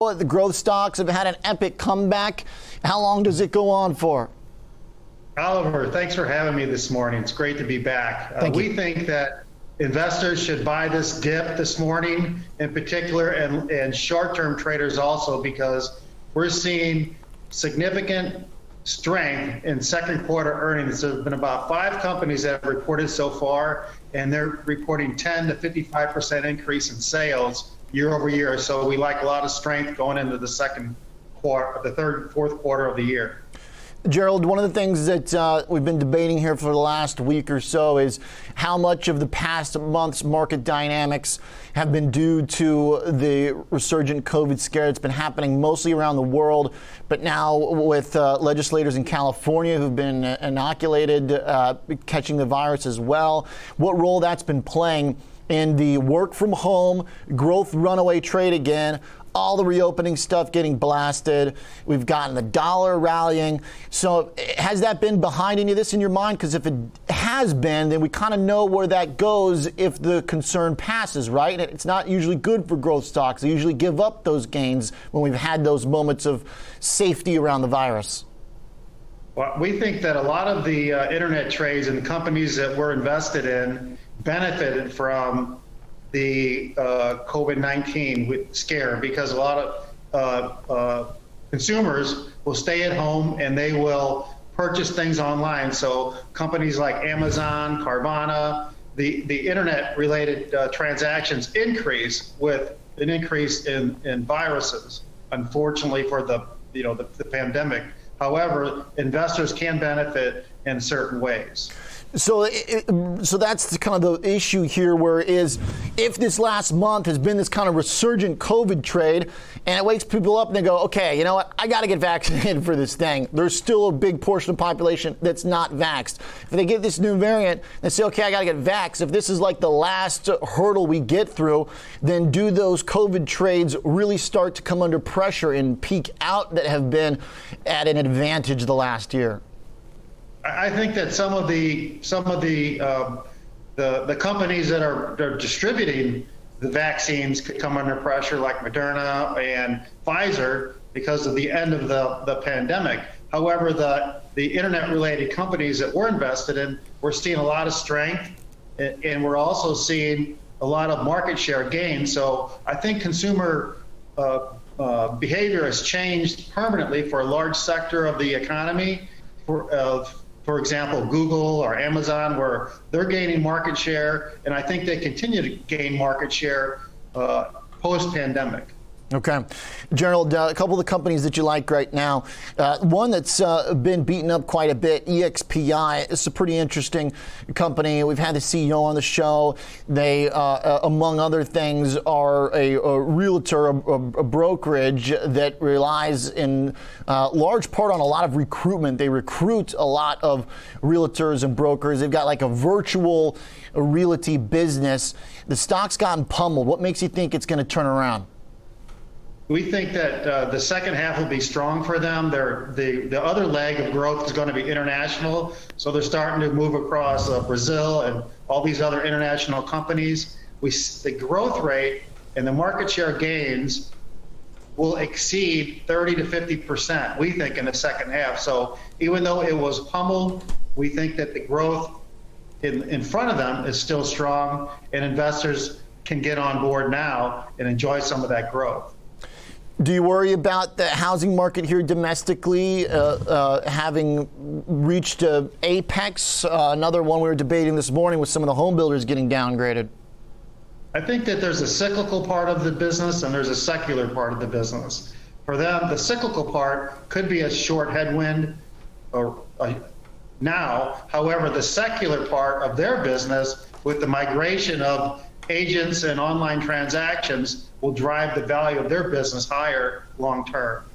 The growth stocks have had an epic comeback. How long does it go on for? Oliver, thanks for having me this morning. It's great to be back. Uh, we think that investors should buy this dip this morning in particular and, and short term traders also because we're seeing significant strength in second quarter earnings. There have been about five companies that have reported so far, and they're reporting 10 to 55% increase in sales year over year. So we like a lot of strength going into the second quarter, the third, fourth quarter of the year. Gerald, one of the things that uh, we've been debating here for the last week or so is how much of the past month's market dynamics have been due to the resurgent COVID scare that's been happening mostly around the world, but now with uh, legislators in California who've been inoculated, uh, catching the virus as well. What role that's been playing in the work from home, growth runaway trade again, all the reopening stuff getting blasted. We've gotten the dollar rallying. So, has that been behind any of this in your mind? Because if it has been, then we kind of know where that goes if the concern passes, right? It's not usually good for growth stocks. They usually give up those gains when we've had those moments of safety around the virus. Well, we think that a lot of the uh, internet trades and the companies that we're invested in benefited from the uh, COVID-19 scare because a lot of uh, uh, consumers will stay at home and they will purchase things online. So companies like Amazon, Carvana, the, the internet related uh, transactions increase with an increase in, in viruses, unfortunately for the, you know, the, the pandemic. However, investors can benefit in certain ways. So, so that's kind of the issue here. Where is if this last month has been this kind of resurgent COVID trade, and it wakes people up and they go, okay, you know what? I got to get vaccinated for this thing. There's still a big portion of the population that's not vaxxed. If they get this new variant, they say, okay, I got to get vaxxed. If this is like the last hurdle we get through, then do those COVID trades really start to come under pressure and peak out that have been at an advantage the last year? I think that some of the some of the um, the, the companies that are, are distributing the vaccines could come under pressure, like Moderna and Pfizer, because of the end of the, the pandemic. However, the the internet-related companies that we're invested in, we're seeing a lot of strength, and we're also seeing a lot of market share gains. So I think consumer uh, uh, behavior has changed permanently for a large sector of the economy. For, of for example, Google or Amazon, where they're gaining market share, and I think they continue to gain market share uh, post pandemic. Okay. Gerald, uh, a couple of the companies that you like right now. Uh, one that's uh, been beaten up quite a bit, EXPI. It's a pretty interesting company. We've had the CEO on the show. They, uh, uh, among other things, are a, a realtor, a, a, brokerage that relies in uh, large part on a lot of recruitment. They recruit a lot of realtors and brokers. They've got like a virtual realty business. The stock's gotten pummeled. What makes you think it's going to turn around? We think that uh, the second half will be strong for them. They're, the, the other leg of growth is going to be international. So they're starting to move across uh, Brazil and all these other international companies. We, the growth rate and the market share gains will exceed 30 to 50 percent, we think, in the second half. So even though it was pummeled, we think that the growth in, in front of them is still strong, and investors can get on board now and enjoy some of that growth. Do you worry about the housing market here domestically uh, uh, having reached a apex? Uh, another one we were debating this morning with some of the home builders getting downgraded. I think that there's a cyclical part of the business and there's a secular part of the business. For them, the cyclical part could be a short headwind or uh, now. However, the secular part of their business with the migration of agents and online transactions will drive the value of their business higher long term.